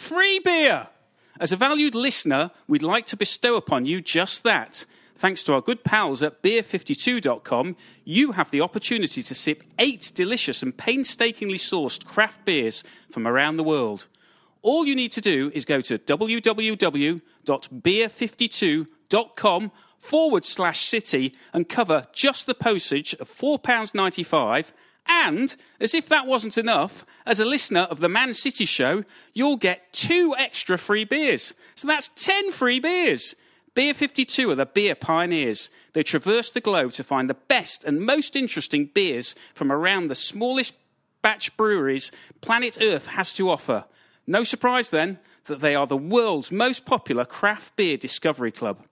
free beer? As a valued listener, we'd like to bestow upon you just that. Thanks to our good pals at beer52.com, you have the opportunity to sip eight delicious and painstakingly sourced craft beers from around the world. All you need to do is go to www.beer52.com forward slash city and cover just the postage of £4.95. And, as if that wasn't enough, as a listener of the Man City show, you'll get two extra free beers. So that's 10 free beers. Beer 52 are the beer pioneers. They traverse the globe to find the best and most interesting beers from around the smallest batch breweries planet Earth has to offer. No surprise then that they are the world's most popular craft beer discovery club.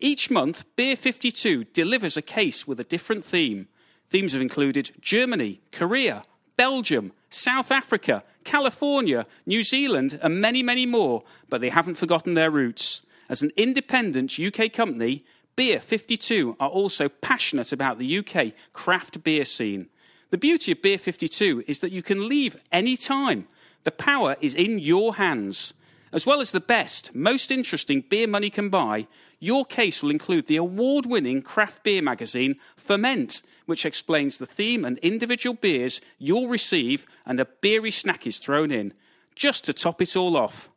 Each month, Beer 52 delivers a case with a different theme. Themes have included Germany, Korea, Belgium, South Africa, California, New Zealand, and many, many more, but they haven't forgotten their roots. As an independent UK company, Beer 52 are also passionate about the UK craft beer scene. The beauty of Beer 52 is that you can leave any time. The power is in your hands. As well as the best, most interesting beer money can buy, your case will include the award winning craft beer magazine Ferment, which explains the theme and individual beers you'll receive, and a beery snack is thrown in, just to top it all off.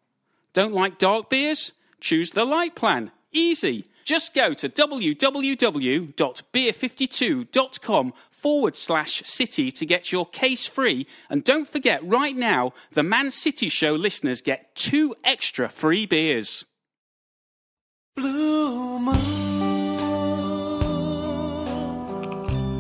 Don't like dark beers? Choose the light plan. Easy. Just go to www.beer52.com forward slash city to get your case free. And don't forget, right now, the Man City Show listeners get two extra free beers.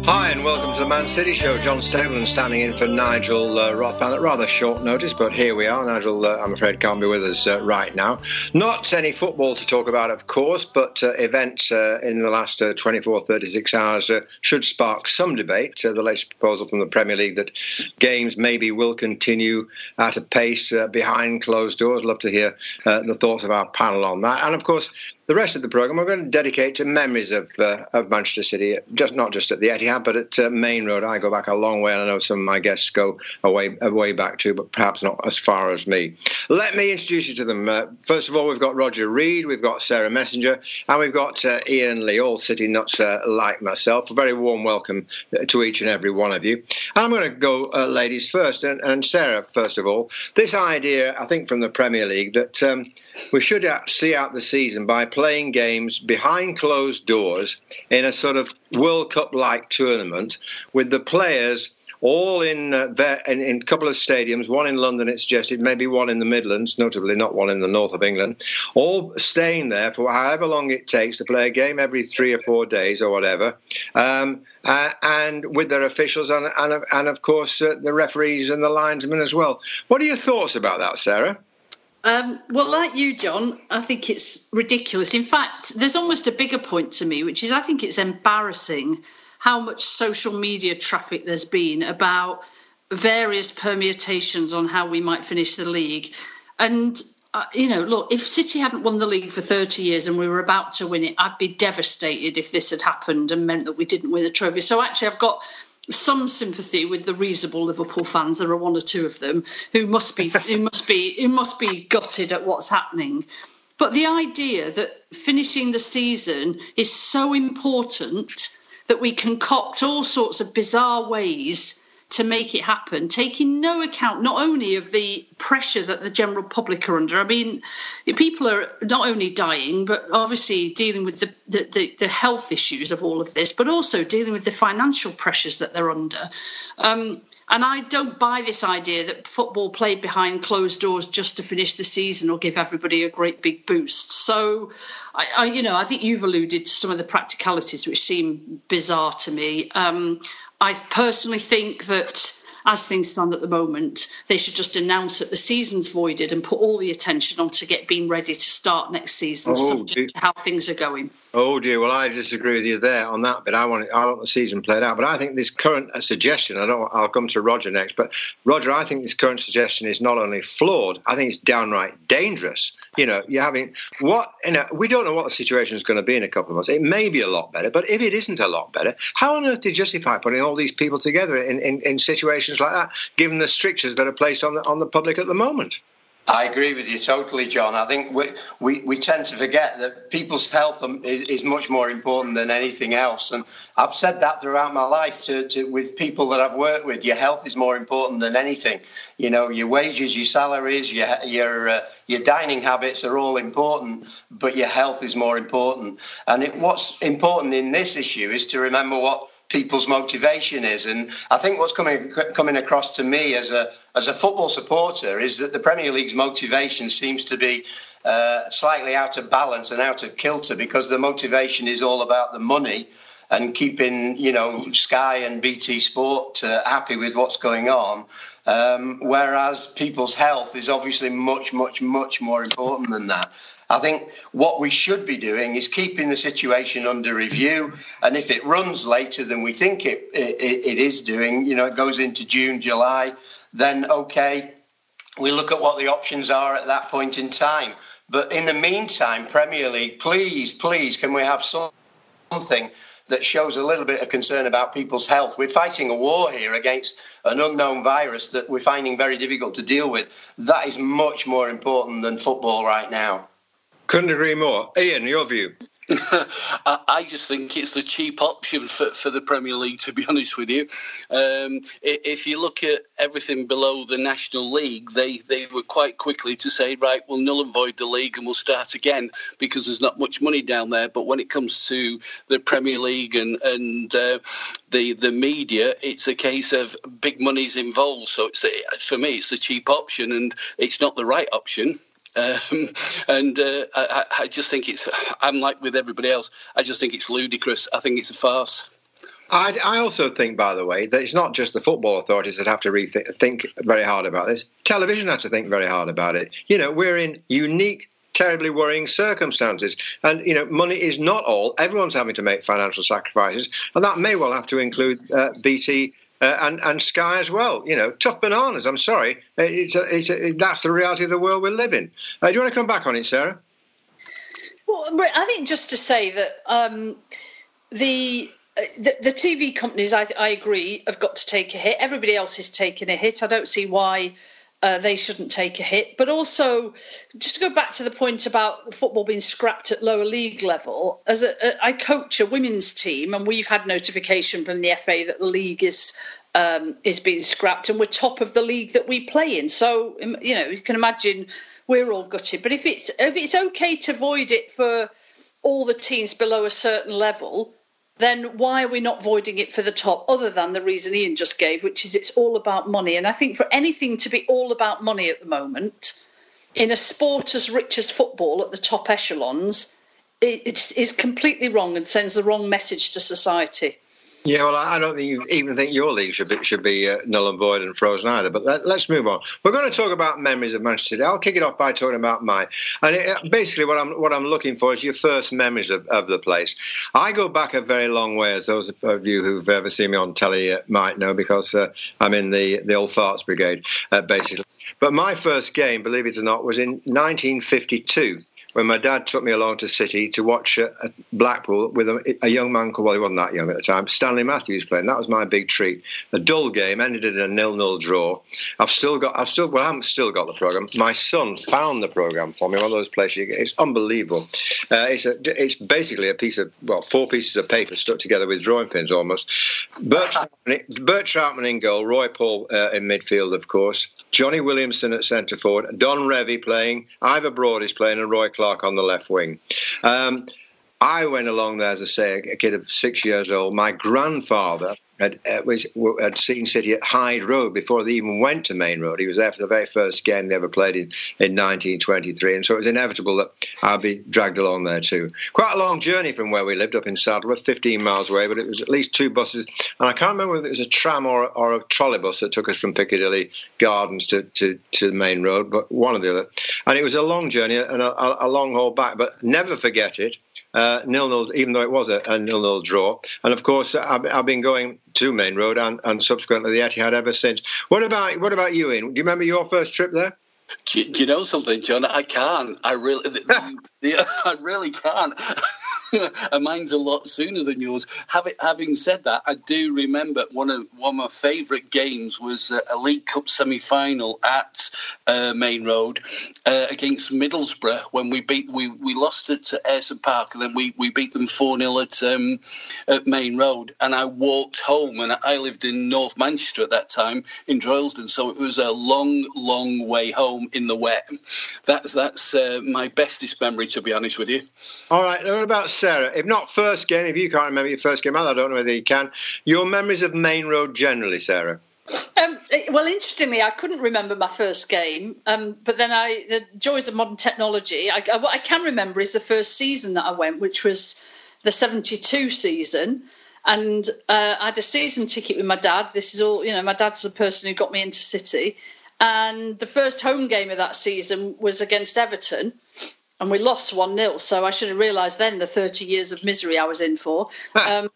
Hi, and welcome to the Man City Show. John Stapleton standing in for Nigel uh, Rothband at rather short notice, but here we are. Nigel, uh, I'm afraid, can't be with us uh, right now. Not any football to talk about, of course, but uh, events uh, in the last uh, 24, 36 hours should spark some debate. the latest proposal from the Premier League that games maybe will continue at a pace behind closed doors. Love to hear the thoughts of our panel on that. And, of course, the rest of the programme we're going to dedicate to memories of uh, of Manchester City, just not just at the Etihad, but at uh, Maine Road. I go back a long way, and I know some of my guests go away way back too, but perhaps not as far as me. Let me introduce you to them. Uh, first of all, we've got Roger Reade, we've got Sarah Messenger, and we've got uh, Ian Lees, all City nuts uh, like myself. A very warm welcome uh, to each and every one of you. And I'm going to go, ladies first, and, and, Sarah first of all. This idea, I think, from the Premier League that um, we should see out the season by playing games behind closed doors in a sort of World Cup like tournament with the players all in, uh, there, in, in a couple of stadiums, one in London, it's suggested, maybe one in the Midlands, notably not one in the north of England, all staying there for however long it takes to play a game every three or four days or whatever, um, uh, and with their officials and, and, and of course, uh, the referees and the linesmen as well. What are your thoughts about that, Sarah? Um, well, like you, John, I think it's ridiculous. In fact, there's almost a bigger point to me, which is I think it's embarrassing how much social media traffic there's been about various permutations on how we might finish the league. And, uh, you know, look, if City hadn't won the league for 30 years and we were about to win it, I'd be devastated if this had happened and meant that we didn't win the trophy. So actually, I've got some sympathy with the reasonable Liverpool fans. There are one or two of them who must be who must be who must be gutted at what's happening. But the idea that finishing the season is so important that we concoct all sorts of bizarre ways to make it happen, taking no account not only of the pressure that the general public are under. I mean, people are not only dying, but obviously dealing with the, the, the, health issues of all of this, but also dealing with the financial pressures that they're under. Um, and I don't buy this idea that football played behind closed doors just to finish the season or give everybody a great big boost. So, I, I you know, I think you've alluded to some of the practicalities which seem bizarre to me. Um, I personally think that as things stand at the moment, they should just announce that the season's voided and put all the attention on to get being ready to start next season, Oh, subject to how things are going. Oh dear. Well, I disagree with you there on that bit. I want it, I want the season played out, but I think this current uh, suggestion. I don't. I'll come to Roger next, but Roger, I think this current suggestion is not only flawed. I think it's downright dangerous. You know, you're having what? You know, we don't know what the situation is going to be in a couple of months. It may be a lot better, but if it isn't a lot better, how on earth do you justify putting all these people together in, in, in situations like that, given the strictures that are placed on the on the public at the moment? I agree with you totally, John. I think we, we, we tend to forget that people's health um, is, is much more important than anything else. And I've said that throughout my life to, to with people that I've worked with. Your health is more important than anything. You know, your wages, your salaries, your your uh, your dining habits are all important, but your health is more important. And it, what's important in this issue is to remember what people's motivation is. And I think what's coming coming across to me as a as a football supporter is that the Premier League's motivation seems to be uh, slightly out of balance and out of kilter because the motivation is all about the money and keeping you know Sky and BT Sport uh, happy with what's going on. Um, whereas people's health is obviously much, much, much more important than that. I think what we should be doing is keeping the situation under review, and if it runs later than we think it, it, it is doing, you know, it goes into June, July, then okay, we look at what the options are at that point in time. But in the meantime, Premier League, please, please, can we have some- something that shows a little bit of concern about people's health? We're fighting a war here against an unknown virus that we're finding very difficult to deal with. That is much more important than football right now. Couldn't agree more. Ian, your view. I, just think it's the cheap option for, for the Premier League, to be honest with you. Um, if you look at everything below the National League, they, they were quite quickly to say, right, we'll null and void the league and we'll start again because there's not much money down there. But when it comes to the Premier League and, and uh, the, the media, it's a case of big money's involved. So it's the, for me, it's the cheap option and it's not the right option. Um, and uh, I, I just think it's, I'm like with everybody else, I just think it's ludicrous. I think it's a farce. I, I also think, by the way, that it's not just the football authorities that have to rethink think very hard about this. Television has to think very hard about it. You know, we're in unique, terribly worrying circumstances, and you know, money is not all. Everyone's having to make financial sacrifices, and that may well have to include uh, BT. Uh, and and Sky as well, you know, tough bananas. I'm sorry, it's a, it's a, that's the reality of the world we live in. Uh, do you want to come back on it, Sarah? Well, I think just to say that um, the, uh, the the TV companies, I, I agree, have got to take a hit. Everybody else is taking a hit. I don't see why uh, they shouldn't take a hit. But also, just to go back to the point about football being scrapped at lower league level, as a, a, I coach a women's team, and we've had notification from the FA that the league is um, is being scrapped, and we're top of the league that we play in. So you know, you can imagine we're all gutted. But if it's if it's okay to void it for all the teams below a certain level, then why are we not voiding it for the top, other than the reason Ian just gave, which is it's all about money? And I think for anything to be all about money at the moment, in a sport as rich as football at the top echelons, it's, completely wrong and sends the wrong message to society. Yeah, well, I don't think you even think your league should be should be uh, null and void and frozen either. But let, us move on. We're going to talk about memories of Manchester City. I'll kick it off by talking about mine. And it, basically, what I'm what I'm looking for is your first memories of, of the place. I go back a very long way, as those of you who've ever seen me on telly uh, might know, because uh, I'm in the the old farts brigade, uh, basically. But my first game, believe it or not, was in 1952 when my dad took me along to City to watch uh, Blackpool with a, a, young man called, well, he wasn't that young at the time, Stanley Matthews playing. That was my big treat. A dull game ended in a nil-nil draw. I've still got, I've still, well, I haven't still got the program. My son found the program for me. One of those places, you get, it's unbelievable. Uh, it's a, it's basically a piece of, well, four pieces of paper stuck together with drawing pins almost. Bert, Bert Trautmann in goal, Roy Paul uh, in midfield, of course. Johnny Williamson at centre forward, Don Revie playing, Ivor Broadis playing, and Roy Clarke Clarke on the left wing. Um, I went along there, as I say, a kid of six years old. My grandfather had, had seen City at Hyde Road before they even went to Maine Road. He was there for the very first game they ever played in, in 1923, and so it was inevitable that I'd be dragged along there too. Quite a long journey from where we lived up in Saddleworth, 15 miles away, but it was at least two buses, and I can't remember whether it was a tram or, or a trolleybus that took us from Piccadilly Gardens to, to, to Maine Road, but one or the other. And it was a long journey and a, a long haul back, but never forget it uh, nil nil, even though it was a, a nil nil draw. And of course, I've, I've been going to Maine Road and, and subsequently the Etihad ever since. What about what about you, Ian? Do you remember your first trip there? Do, do you know something, John? I can't. I really, the, the, I really can't. mine's a lot sooner than yours. Having, said that, I do remember one of one of my favourite games was uh, a League Cup semi-final at uh, Maine Road uh, against Middlesbrough when we beat we, we lost it to Ayresome Park and then we, we beat them four 0 at um, at Maine Road and I walked home and I lived in North Manchester at that time in Droylsden so it was a long long way home in the wet. That's that's uh, my bestest memory to be honest with you. All right, what about Sarah, if not first game, if you can't remember your first game, I don't know whether you can. Your memories of Maine Road generally, Sarah. Um, well, interestingly, I couldn't remember my first game, um, but then I, the joys of modern technology. I, I, what I can remember is the first season that I went, which was the '72 season, and uh, I had a season ticket with my dad. This is all, you know, my dad's the person who got me into City, and the first home game of that season was against Everton, and we lost 1 0. So I should have realised then the 30 years of misery I was in for. um,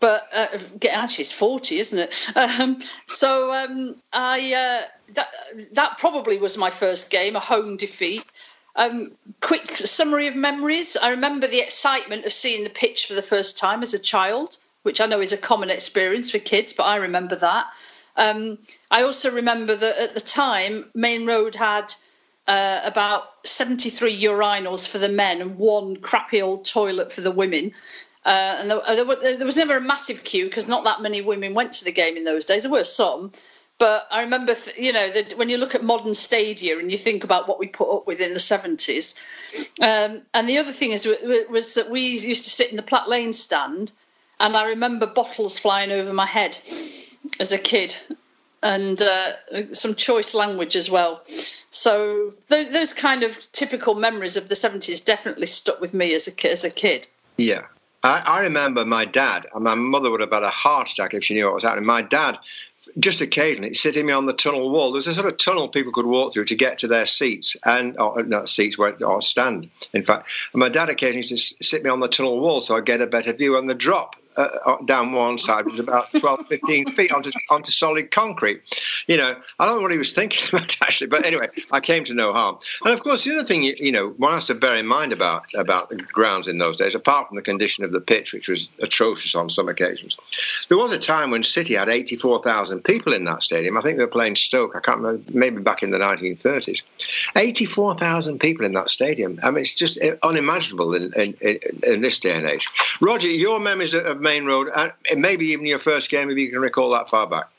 but uh, actually, it's 40, isn't it? Um, so um, I uh, that, that probably was my first game, a home defeat. Um, quick summary of memories. I remember the excitement of seeing the pitch for the first time as a child, which I know is a common experience for kids, but I remember that. Um, I also remember that at the time, Maine Road had uh, about 73 urinals for the men and one crappy old toilet for the women. Uh, and there, there, there, was never a massive queue because not that many women went to the game in those days. There were some, but I remember, th- you know, that when you look at modern stadia and you think about what we put up with in the 70s. Um, and the other thing is was that we used to sit in the Platt Lane stand, and I remember bottles flying over my head as a kid and uh, some choice language as well. So th- those kind of typical memories of the 70s definitely stuck with me as a, as a kid. Yeah. I, I remember my dad, and my mother would have had a heart attack if she knew what was happening. My dad just occasionally sitting me on the tunnel wall. There's a sort of tunnel people could walk through to get to their seats and or not seats where or stand. In fact, and my dad occasionally used to sit me on the tunnel wall so I get a better view on the drop uh, uh, down one side was about 12, 15 feet onto, onto solid concrete. You know, I don't know what he was thinking about actually, but anyway, I came to no harm. And of course, the other thing, you, know, one has to bear in mind about, about the grounds in those days, apart from the condition of the pitch, which was atrocious on some occasions, there was a time when City had 84,000 people in that stadium. I think they were playing Stoke, I can't remember, maybe back in the 1930s. 84,000 people in that stadium. I mean, it's just unimaginable in, in, in this day and age. Roger, your memories of Maine Road, and maybe even your first game, if you can recall that far back.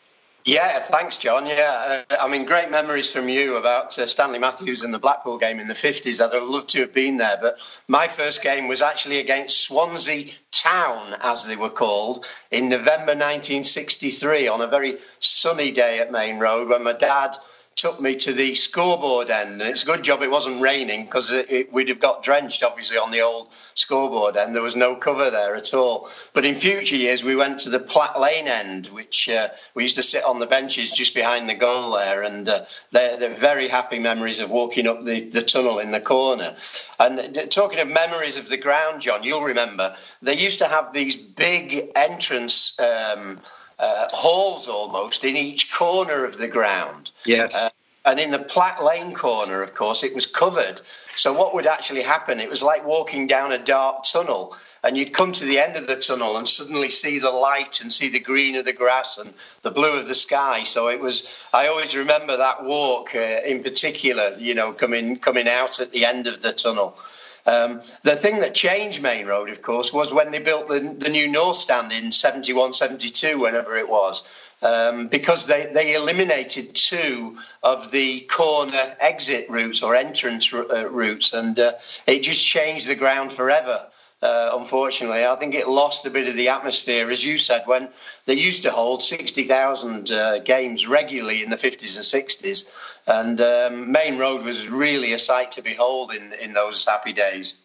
Yeah, thanks, John. Yeah, uh, I mean, great memories from you about uh, Stanley Matthews and the Blackpool game in the 50s. I'd have loved to have been there, but my first game was actually against Swansea Town, as they were called, in November 1963 on a very sunny day at Maine Road when my dad took me to the scoreboard end. And it's a good job it wasn't raining because we'd have got drenched, obviously, on the old scoreboard end. There was no cover there at all. But in future years, we went to the Platt Lane end, which uh, we used to sit on the benches just behind the goal there. And uh, they're, they're, very happy memories of walking up the, the tunnel in the corner. And talking of memories of the ground, John, you'll remember they used to have these big entrance. Um, uh, halls almost in each corner of the ground. Yes. Uh, and in the Platt Lane corner, of course, it was covered. So what would actually happen? It was like walking down a dark tunnel, and you'd come to the end of the tunnel and suddenly see the light and see the green of the grass and the blue of the sky. So it was. I always remember that walk uh, in particular. You know, coming coming out at the end of the tunnel. Um, the thing that changed Maine Road, of course, was when they built the, the new North Stand in 71, 72, whenever it was, um, because they, they eliminated two of the corner exit routes or entrance uh, routes, and uh, it just changed the ground forever. Uh, unfortunately, I think it lost a bit of the atmosphere, as you said, when they used to hold 60,000 uh, games regularly in the 50s and 60s. And um, Maine Road was really a sight to behold in, in those happy days.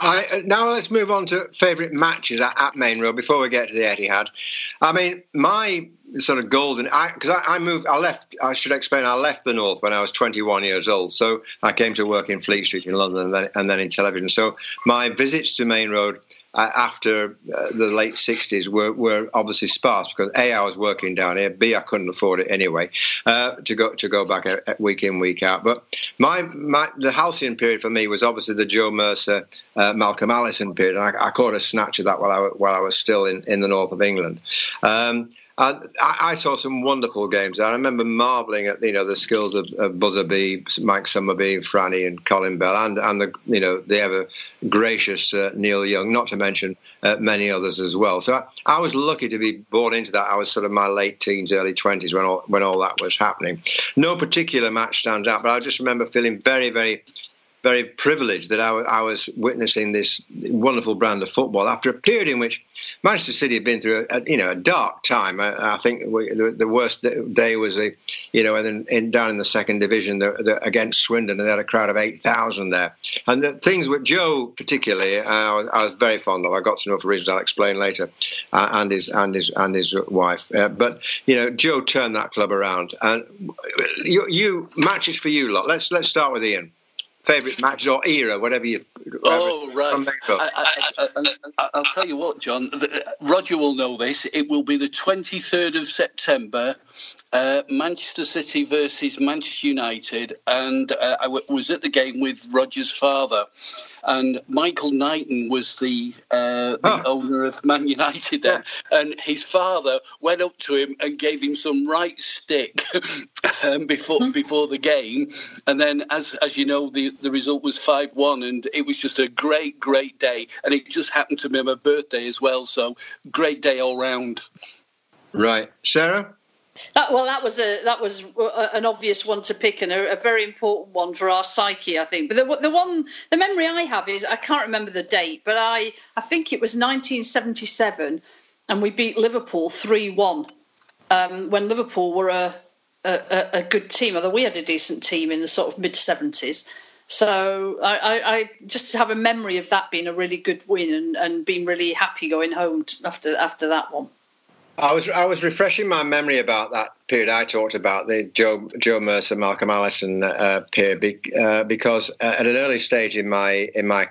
I, now let's move on to favourite matches at, at Maine Road before we get to the Etihad. I mean, my sort of golden because I, I, I, moved I left I should explain I left the north when I was 21 years old. So I came to work in Fleet Street in London and then, and then in television. So my visits to Maine Road uh, after uh, the late 60s were, were obviously sparse because a I was working down here b I couldn't afford it anyway uh, to go to go back a, a week in week out. But my, my the halcyon period for me was obviously the Joe Mercer uh, Malcolm Allison period. And I, I, caught a snatch of that while I while I was still in, in the north of England. Um, I, I, saw some wonderful games. I remember marvelling at you know the skills of, of Buzzer B, Mike Summerbee, Franny, and Colin Bell, and and the you know the ever gracious uh, Neil Young, not to mention uh, many others as well. So I, I, was lucky to be born into that. I was sort of my late teens, early twenties when all when all that was happening. No particular match stands out, but I just remember feeling very very very privileged that I, I, was witnessing this wonderful brand of football after a period in which Manchester City had been through a, a you know a dark time. I, I think we, the, the, worst day was a you know in, in, down in the second division the, the, against Swindon, and they had a crowd of eight thousand there. And the things with Joe particularly, uh, I, was, very fond of. I got to know for reasons I'll explain later, uh, and his and his and his wife. Uh, but you know, Joe turned that club around, and you, you matches for you lot. Let's let's start with Ian favourite match or era, whatever you. Oh right. I, will tell you what, John. Roger will know this. It will be the twenty third of September. Uh, Manchester City versus Manchester United, and uh, I w- was at the game with Roger's father, and Michael Knighton was the, uh, the oh. owner of Man United then, yeah. and his father went up to him and gave him some right stick um, before hmm. before the game, and then as as you know the the result was five one, and it was just a great great day, and it just happened to be my birthday as well, so great day all round. Right, Sarah. That, well, that was a that was a, an obvious one to pick and a, a, very important one for our psyche, I think. But the, the one, the memory I have is I can't remember the date, but I I think it was 1977, and we beat Liverpool three one, um, when Liverpool were a, a, a good team. Although we had a decent team in the sort of mid 70s. So I, I, I, just have a memory of that being a really good win and, and being really happy going home after after that one. I was I was refreshing my memory about that period I talked about the Joe Joe Mercer Malcolm Allison uh, period uh, because uh, at an early stage in my in my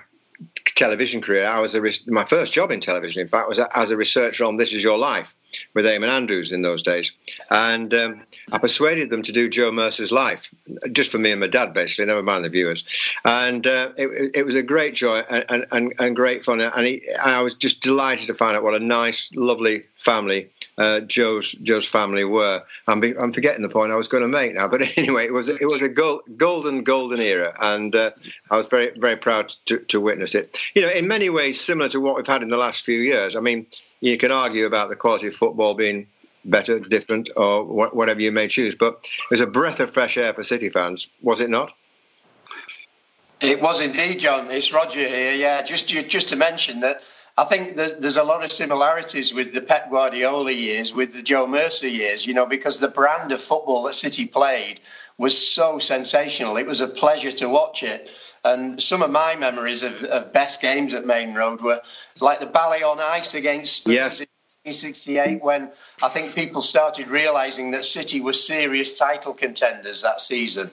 television career, I was a, my first job in television. In fact, was as a researcher on This Is Your Life with Eamonn Andrews in those days, and um, I persuaded them to do Joe Mercer's life just for me and my dad, basically, never mind the viewers. And uh, it, it, was a great joy and, and, and great fun, and, he, and, I was just delighted to find out what a nice, lovely family uh, Joe's Joe's family were. I'm, be, I'm forgetting the point I was going to make now, but anyway, it was it was a gold, golden golden era, and uh, I was very very proud to, to witness it you know, in many ways similar to what we've had in the last few years. I mean, you can argue about the quality of football being better, different, or whatever you may choose, but it was a breath of fresh air for City fans, was it not? It was indeed, John. It's Roger here. Yeah, just just to mention that I think that there's a lot of similarities with the Pep Guardiola years, with the Joe Mercer years. You know, because the brand of football that City played was so sensational. It was a pleasure to watch it. And some of my memories of, of best games at Maine Road were like the Ballet on Ice against Spurs Yes. in 1968, when I think people started realising that City was serious title contenders that season.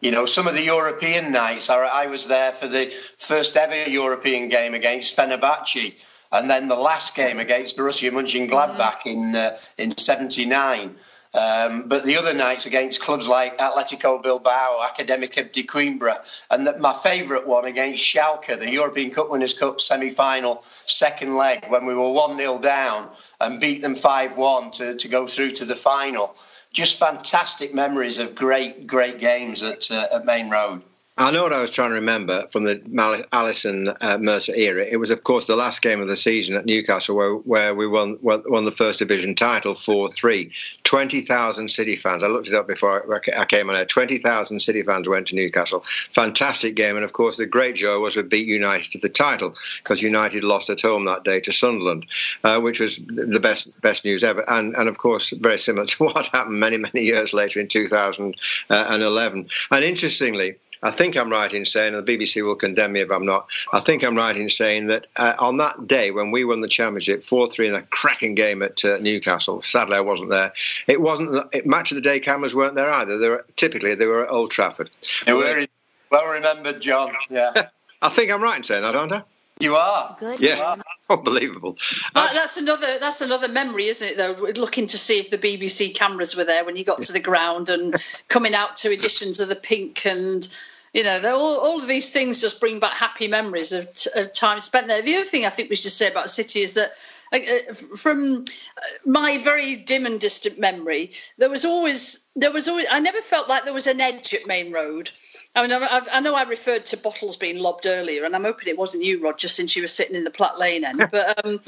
You know, some of the European nights, I, I was there for the first ever European game against Fenerbahce, and then the last game against Borussia Mönchengladbach in uh, in '79. Um, but the other nights against clubs like Atletico Bilbao, Académica de Coimbra, and the, my favourite one against Schalke, the European Cup Winners' Cup semi-final second leg, when we were 1-0 down and beat them 5-1 to, to go through to the final. Just fantastic memories of great, great games at, uh, at Maine Road. I know what I was trying to remember from the Allison uh, Mercer era. It was, of course, the last game of the season at Newcastle where, where we won, won, the first division title 4 3. 20,000 City fans. I looked it up before I I came on air. 20,000 City fans went to Newcastle. Fantastic game. And, of course, the great joy was we beat United to the title because United lost at home that day to Sunderland, uh, which was the best best news ever. And, and, of course, very similar to what happened many, many years later in 2011. And interestingly, I think I'm right in saying, and the BBC will condemn me if I'm not. I think I'm right in saying that uh, on that day when we won the championship, four-three in a cracking game at uh, Newcastle. Sadly, I wasn't there. It wasn't it, match of the day cameras weren't there either. They were typically they were at Old Trafford. They were well remembered, John. Yeah, I think I'm right in saying that, aren't I? You are. Good. Yeah, unbelievable. That- that's another that's another memory, isn't it? Though looking to see if the BBC cameras were there when you got to the ground and coming out to editions of the Pink and you know they're all all of these things just bring back happy memories of, of time spent there. The other thing I think we should say about the city is that. uh, uh, From uh, my very dim and distant memory, there was always there was always I never felt like there was an edge at Maine Road. I mean, I, I- I know I referred to bottles being lobbed earlier, and I'm hoping it wasn't you, Roger, since you were sitting in the Platt Lane end. But um,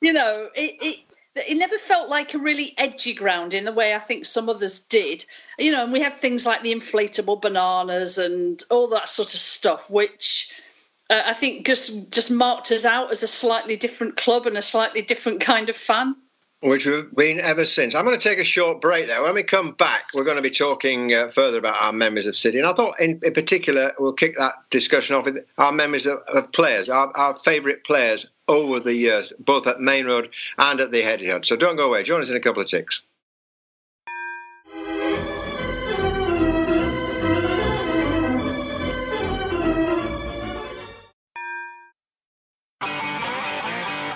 you know, it, it it never felt like a really edgy ground in the way I think some others did. You know, and we had things like the inflatable bananas and all that sort of stuff, which uh, I think just just marked us out as a slightly different club and a slightly different kind of fan. Which we've been ever since. I'm going to take a short break there. When we come back, we're going to be talking uh, further about our memories of City. And I thought, in, in particular, we'll kick that discussion off with our memories of, of players, our, our favourite players over the years, both at Maine Road and at the Etihad. So don't go away. Join us in a couple of ticks.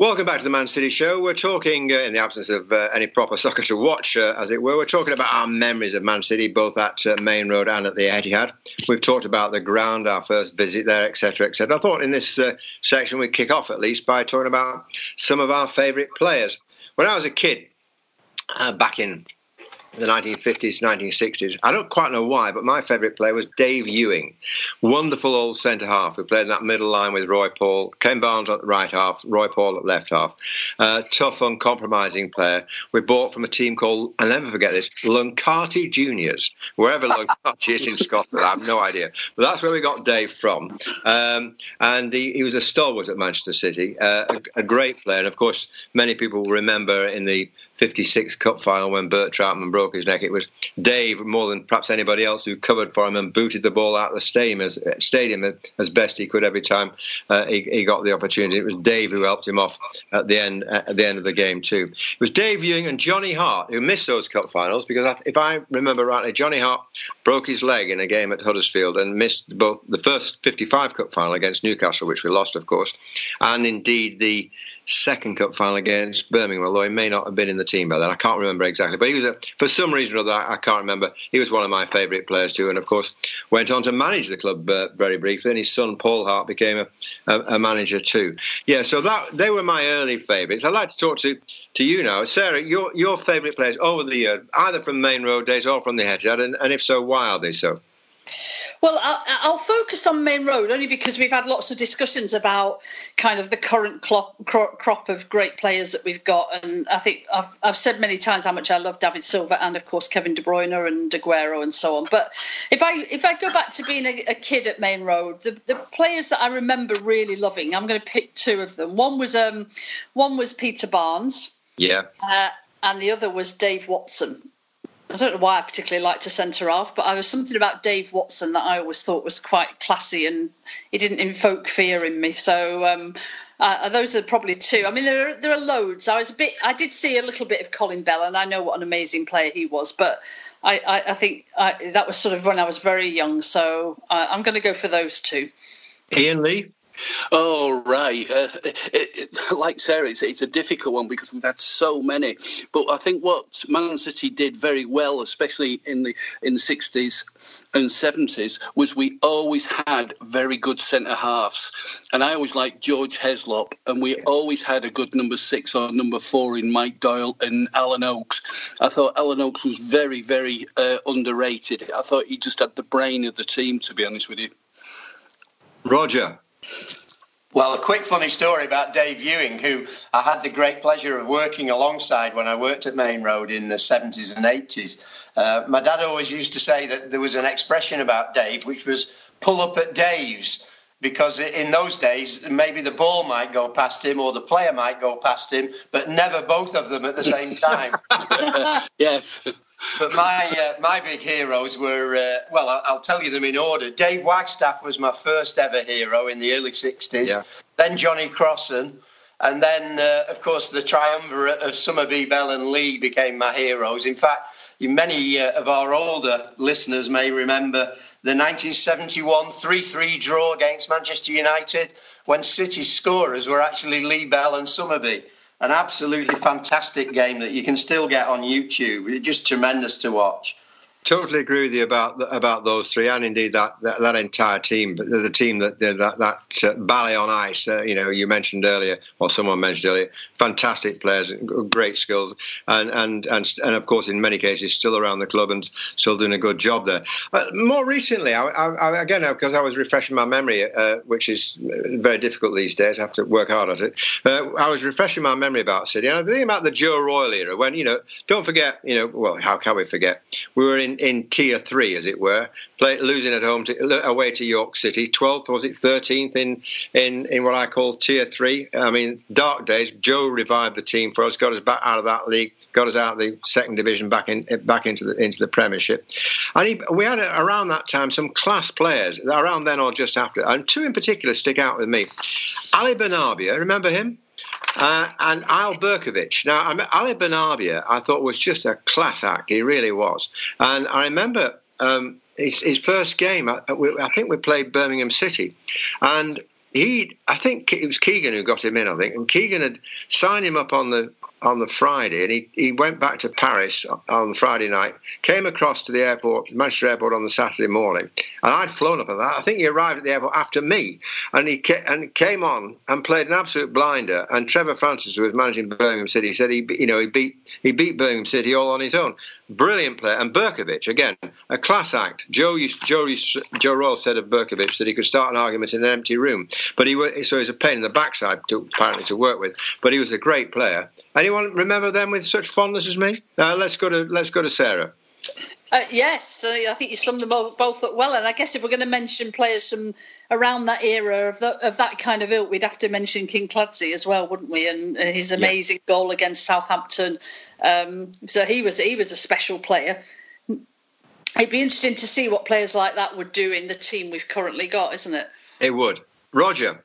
Welcome back to the Man City Show. We're talking, uh, in the absence of uh, any proper soccer to watch, uh, as it were, we're talking about our memories of Man City, both at uh, Maine Road and at the Etihad. We've talked about the ground, our first visit there, etc., etc. I thought in this uh, section we'd kick off at least by talking about some of our favourite players. When I was a kid, uh, back in the 1950s, 1960s. I don't quite know why, but my favourite player was Dave Ewing. Wonderful old centre half who played in that middle line with Roy Paul, Ken Barnes at the right half, Roy Paul at left half. Uh, tough, uncompromising player. We bought from a team called, I'll never forget this, Luncarty Juniors. Wherever Luncarty is in Scotland, I have no idea. But that's where we got Dave from. Um, and he, he was a stalwart at Manchester City, uh, a, a great player. And of course, many people remember in the 56 Cup final when Bert Trautmann broke his neck. It was Dave, more than perhaps anybody else, who covered for him and booted the ball out of the stadium as, stadium as best he could every time uh, he, he got the opportunity. It was Dave who helped him off at the end at the end of the game too. It was Dave Ewing and Johnny Hart who missed those cup finals because if I remember rightly, Johnny Hart broke his leg in a game at Huddersfield and missed both the first 55 Cup final against Newcastle, which we lost, of course, and indeed the second cup final against Birmingham, although he may not have been in the team by then. I can't remember exactly. But he was, a, for some reason or other, I can't remember. He was one of my favourite players too, and of course went on to manage the club uh, very briefly. And his son Paul Hart became a, a, a, manager too. Yeah, so that they were my early favourites. I'd like to talk to to you now, Sarah. Your your favourite players over the year, either from Maine Road days or from the Etihad, and, and if so, why are they so? Well, I'll, I'll, focus on Maine Road only because we've had lots of discussions about kind of the current crop, crop of great players that we've got, and I think I've, I've, said many times how much I love David Silva and of course Kevin De Bruyne and Aguero and so on. But if I if I go back to being a, a kid at Maine Road, the, the players that I remember really loving, I'm going to pick two of them. One was um, one was Peter Barnes. Yeah. Uh, and the other was Dave Watson. I don't know why I particularly like to centre half, but I was something about Dave Watson that I always thought was quite classy and he didn't invoke fear in me. So um, uh, those are probably two. I mean, there are, there are loads. I was a bit. I did see a little bit of Colin Bell, and I know what an amazing player he was, but. I, I, I think I, that was sort of when I was very young, so uh, I'm going to go for those two. Ian Lees. Oh right, uh, it, it, like Sarah, it's, it's a difficult one because we've had so many. But I think what Man City did very well, especially in the in the sixties and seventies, was we always had very good centre halves, and I always liked George Heslop, and we always had a good number six or number four in Mike Doyle and Alan Oakes. I thought Alan Oakes was very very uh, underrated. I thought he just had the brain of the team, to be honest with you. Roger. Well, a quick funny story about Dave Ewing, who I had the great pleasure of working alongside when I worked at Maine Road in the 70s and 80s. Uh, my dad always used to say that there was an expression about Dave, which was pull up at Dave's, because in those days, maybe the ball might go past him or the player might go past him, but never both of them at the same time. yes. But my uh, my big heroes were uh, well, I'll, I'll, tell you them in order. Dave Wagstaffe was my first ever hero in the early '60s. Yeah. Then Johnny Crossan, and then uh, of course the triumvirate of Summerbee, Bell, and Lee became my heroes. In fact, many uh, of our older listeners may remember the 1971 3-3 draw against Manchester United when City scorers were actually Lee Bell and Summerbee an absolutely fantastic game that you can still get on YouTube. It's just tremendous to watch. Totally agree with you about about those three, and indeed that that, that entire team. The team that that that uh, ballet on ice, uh, you know, you mentioned earlier, or someone mentioned earlier, fantastic players, great skills, and and and and of course, in many cases, still around the club and still doing a good job there. But more recently, I, I, again, because I was refreshing my memory, uh, which is very difficult these days. I have to work hard at it. Uh, I was refreshing my memory about City, and I'm thinking about the Joe Royle era when you know, don't forget, you know, well, how can we forget? We were in in, in tier three, as it were, play, losing at home to, away to York City, 12th, was it 13th in, in, in what I call tier three. I mean, dark days. Joe revived the team for us, got us back out of that league, got us out of the second division back in back into the into the Premiership. And he, we had around that time some class players, around then or just after, and two in particular stick out with me. Ali Benarbia, remember him? Uh, and Eyal Berkovic. Now, Ali Benarbia, I thought was just a class act. He really was. And I remember um, his, his, first game. I, I, think we played Birmingham City, and he. I think it was Keegan who got him in. I think, and Keegan had signed him up on the on the Friday, and he, he went back to Paris on the Friday night, came across to the airport, Manchester Airport, on the Saturday morning, and I'd flown up at that. I think he arrived at the airport after me, and he ca- and came on and played an absolute blinder. And Trevor Francis, who was managing Birmingham City, said he you know he beat he beat Birmingham City all on his own. Brilliant player, and Berkovic again a class act. Joe used, Joe Joe Royle said of Berkovic that he could start an argument in an empty room, but he was so he's a pain in the backside to apparently to work with. But he was a great player, Anyone remember them with such fondness as me? Uh, let's go to let's go to Sarah. Uh, yes, I think you summed them both up well. And I guess if we're going to mention players from around that era of, the, of that kind of ilk, we'd have to mention Kinkladze as well, wouldn't we? And uh, his amazing yeah. goal against Southampton. Um, so he was he was a special player. It'd be interesting to see what players like that would do in the team we've currently got, isn't it? It would. Roger.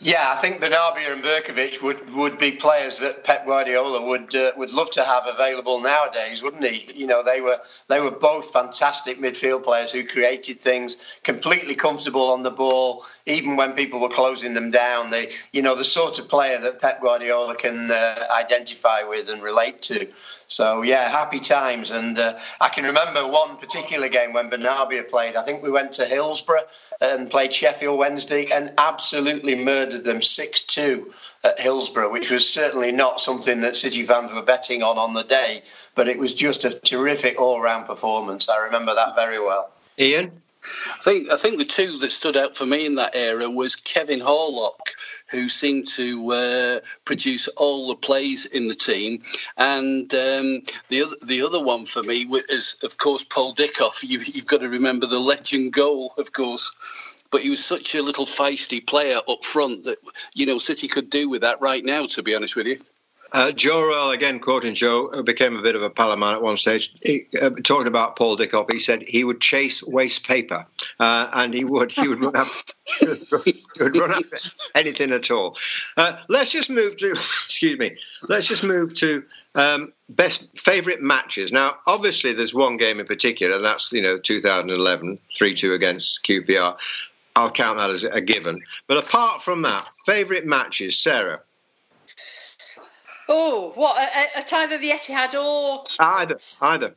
Yeah, I think Benarbia and Berkovic would, would be players that Pep Guardiola would uh, would love to have available nowadays, wouldn't he? You know, they were they were both fantastic midfield players who created things, completely comfortable on the ball, even when people were closing them down. They, you know, the sort of player that Pep Guardiola can uh, identify with and relate to. So yeah, happy times. And uh, I can remember one particular game when Benarbia played. I think we went to Hillsborough and played Sheffield Wednesday and absolutely murdered them six two at Hillsborough, which was certainly not something that City fans were betting on on the day. But it was just a terrific all round performance. I remember that very well. Ian. I think I think the two that stood out for me in that era was Kevin Horlock, who seemed to uh, produce all the plays in the team, and um, the other the other one for me is of course Paul Dickov. You, you've got to remember the legend goal, of course but he was such a little feisty player up front that you know City could do with that right now. To be honest with you. Uh, Joe Royle, again quoting Joe, became a bit of a palaman at one stage. He, uh, talking about Paul Dickov, he said he would chase waste paper, uh, and he would he would run up, he would run up anything at all. Uh, let's just move to excuse me. Let's just move to um, best favourite matches. Now, obviously, there's one game in particular, and that's you know 2011 3-2 against QPR. I'll count that as a given. But apart from that, favourite matches, Sarah. Oh, what? At either the Etihad or either, either.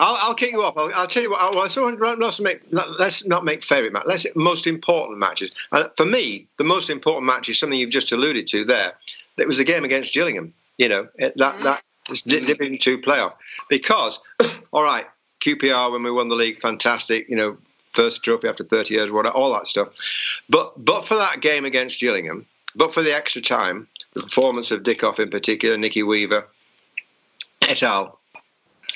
I'll, I'll kick you off. I'll, I'll tell you what. I'll, let's, make, let's not make favourite match. Let's most important matches. Uh, for me, the most important match is something you've just alluded to there. It was the game against Gillingham. You know that mm-hmm. that is Division Two playoff because all right, QPR when we won the league, fantastic. You know, first trophy after 30 years, whatever, all that stuff. But but for that game against Gillingham, but for the extra time, the performance of Dickov in particular, Nicky Weaver, et al.,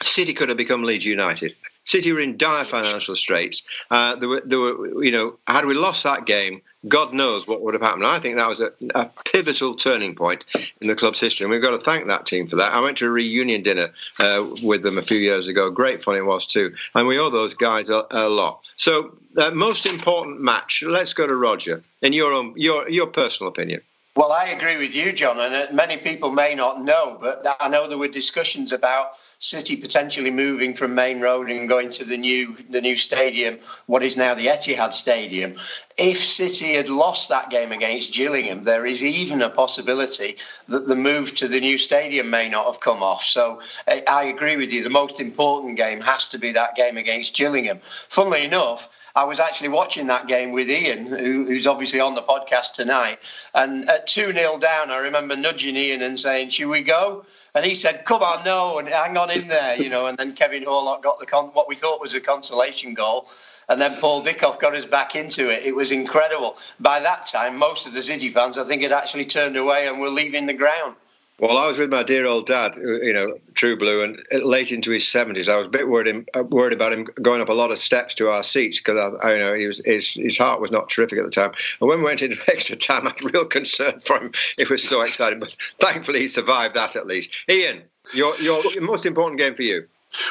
City could have become Leeds United. City were in dire financial straits. Uh, there, were, there were, you know, had we lost that game, God knows what would have happened. I think that was a, a, pivotal turning point in the club's history, and we've got to thank that team for that. I went to a reunion dinner uh, with them a few years ago. Great fun it was too, and we owe those guys a, a lot. So, uh, most important match. Let's go to Roger. In your own, your your personal opinion. Well, I agree with you, John, and uh, many people may not know, but I know there were discussions about City potentially moving from Maine Road and going to the new the new stadium, what is now the Etihad Stadium. If City had lost that game against Gillingham, there is even a possibility that the move to the new stadium may not have come off. So uh, I agree with you. The most important game has to be that game against Gillingham. Funnily enough. I was actually watching that game with Ian, who, who's obviously on the podcast tonight. And at 2 0 down, I remember nudging Ian and saying, Should we go? And he said, "Come on, no, and hang on in there," you know. And then Kevin Horlock got the con- what we thought was a consolation goal, and then Paul Dickov got us back into it. It was incredible. By that time, most of the City fans, I think, had actually turned away and were leaving the ground. Well, I was with my dear old dad, you know, True Blue, and late into his seventies, I was a bit worried, him, uh, worried about him going up a lot of steps to our seats because I, I, you know, he was, his his heart was not terrific at the time. And when we went into extra time, I had real concern for him. He was so excited, but thankfully he survived that at least. Ian, your your most important game for you.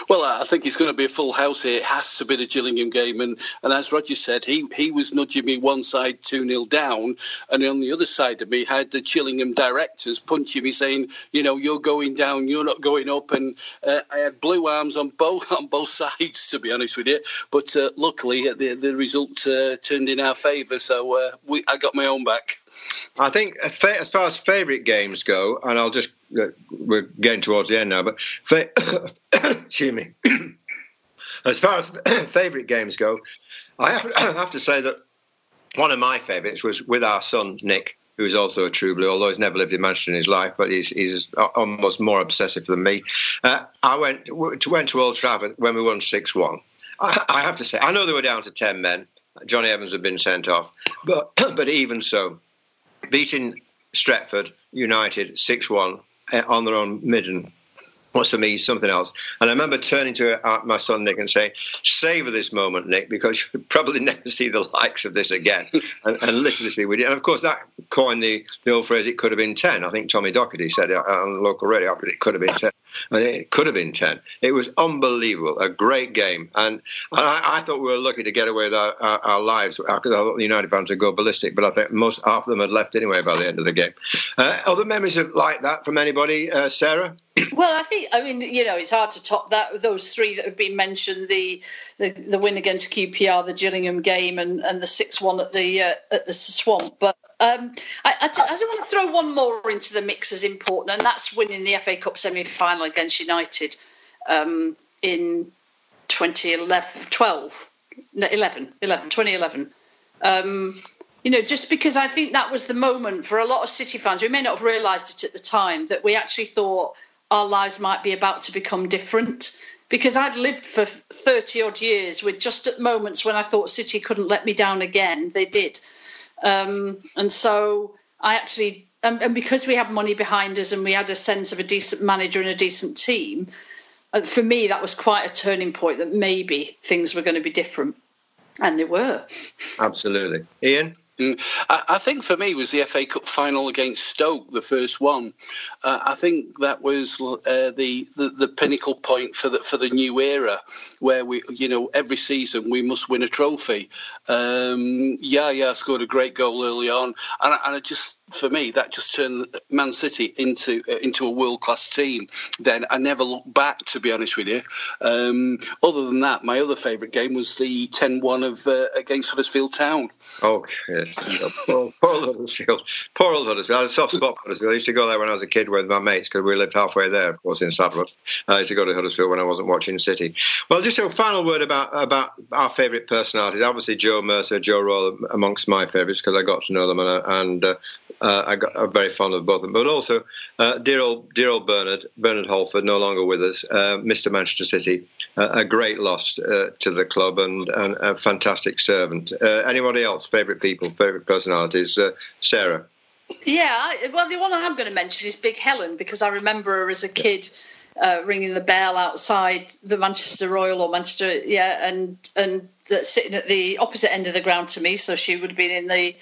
Well, I think it's going to be a full house here. It has to be the Gillingham game, and and as Roger said, he he was nudging me one side two 0 down, and on the other side of me had the Gillingham directors punching me, saying, you know, you're going down, you're not going up, and uh, I had blue arms on both on both sides, to be honest with you. But uh, luckily, the the result uh, turned in our favour, so uh, we I got my own back. I think as far as favourite games go, and I'll just uh, we're getting towards the end now, but fa- excuse me. as far as favourite games go, I have, I have to say that one of my favourites was with our son Nick, who's also a true blue, although he's never lived in Manchester in his life, but he's, he's almost more obsessive than me. Uh, I went to, went to Old Trafford when we won 6 1. I, I, have to say, I know they were down to 10 men. Jonny Evans had been sent off, but, but even so, beating Stretford United 6 1 eh, on their own midden was for me something else. And I remember turning to uh, my son Nick and saying, "Savor this moment, Nick, because you'll probably never see the likes of this again." and, and literally, we did. And of course, that coined the, the old phrase, "It could have been 10. I think Tommy Docherty said it on local radio, but it could have been ten. And it could have been 10. It was unbelievable, a great game. And, and I, I, thought we were lucky to get away with our, our, our lives because I thought the United fans would go ballistic, but I think most half of them had left anyway by the end of the game. Uh, other memories of like that from anybody, uh, Sarah? Well, I think I mean you know it's hard to top that those three that have been mentioned the the, the win against QPR, the Gillingham game, and, and the six one at the uh, at the Swamp. But um, I, I, I want to throw one more into the mix as important, and that's winning the FA Cup semi final against United um, in 2011, 12, 11, 11, 2011. Um, you know, just because I think that was the moment for a lot of City fans, we may not have realised it at the time, that we actually thought our lives might be about to become different. Because I'd lived for 30 odd years with just at moments when I thought City couldn't let me down again, they did. Um, and so I actually, and, and, because we had money behind us and we had a sense of a decent manager and a decent team, uh, for me, that was quite a turning point that maybe things were going to be different. And they were. Absolutely. Ian? Mm. I, think for me was the FA Cup final against Stoke, the first one. Uh, I think that was uh, the, the, the pinnacle point for the for the new era, where we you know every season we must win a trophy. Um, Yaya, scored a great goal early on, and, and I just for me, that just turned Man City into uh, into a world class team. Then I never looked back, to be honest with you. Um, other than that, my other favourite game was the 10-1 of uh, against Huddersfield Town. Oh yes, poor, poor Huddersfield, poor old Huddersfield. I had a soft spot for Huddersfield. I used to go there when I was a kid with my mates because we lived halfway there, of course, in Saffron. I used to go to Huddersfield when I wasn't watching City. Well, just a final word about about our favourite personalities. Obviously, Joe Mercer, Joe Royle, amongst my favourites because I got to know them and, and uh, uh, I got I'm very fond of both of them. But also, uh, dear old dear old Bernard Bernard Halford, no longer with us. Uh, Mr. Manchester City, a great loss uh, to the club and, and a fantastic servant. Uh, anybody else? Favourite people? Favourite personalities? Uh, Sarah. Yeah, well, the one I'm going to mention is Big Helen because I remember her as a kid. Uh, ringing the bell outside the Manchester Royal or Manchester, yeah, and and sitting at the opposite end of the ground to me, so she would have been in the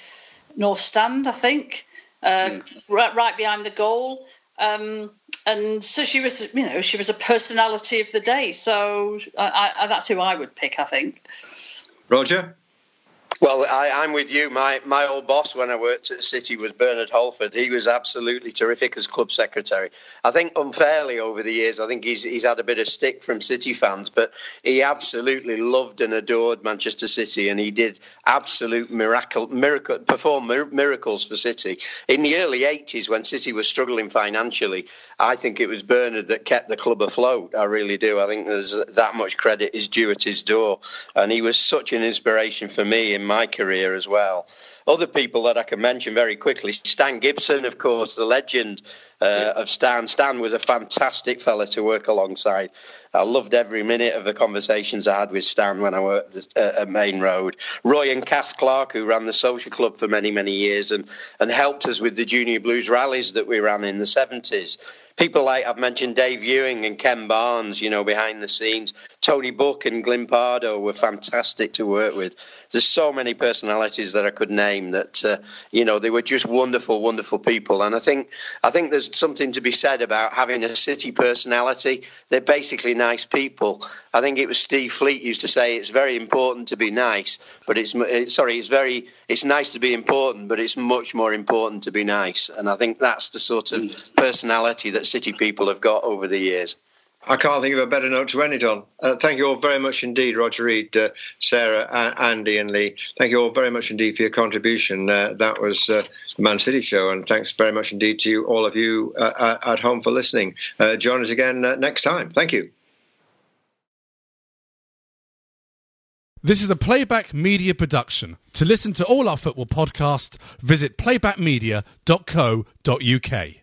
North Stand, I think, uh, mm. right, right behind the goal. Um, and so she was, you know, she was a personality of the day. So I, I, that's who I would pick, I think. Roger? Well, I, am with you. My my old boss when I worked at City was Bernard Halford. He was absolutely terrific as club secretary. I think unfairly over the years, I think he's he's had a bit of stick from City fans, but he absolutely loved and adored Manchester City, and he did absolute miracle miracle perform miracles for City in the early 80s when City was struggling financially. I think it was Bernard that kept the club afloat. I really do. I think there's that much credit is due at his door, and he was such an inspiration for me in my career as well. Other people that I can mention very quickly Stan Gibson, of course, the legend uh, of Stan. Stan was a fantastic fella to work alongside. I loved every minute of the conversations I had with Stan when I worked at, Maine Road. Roy and Kath Clark, who ran the social club for many, many years and, and helped us with the junior blues rallies that we ran in the 70s people like I've mentioned Dave Ewing and Ken Barnes, you know, behind the scenes. Tony Book and Glyn Pardoe were fantastic to work with. There's so many personalities that I could name that, uh, you know, they were just wonderful, wonderful people. And I think I think there's something to be said about having a city personality. They're basically nice people. I think it was Steve Fleet used to say it's very important to be nice, but it's sorry, it's very it's nice to be important, but it's much more important to be nice. And I think that's the sort of personality that City people have got over the years. I can't think of a better note to end it on. Uh, thank you all very much indeed, Roger Reade, uh, Sarah, uh, Andy, and Lee. Thank you all very much indeed for your contribution. Uh, that was uh, the Man City Show, and thanks very much indeed to you, all of you uh, at home for listening. join us again next time. Thank you. This is a Playback Media production. To listen to all our football podcasts, visit playbackmedia.co.uk.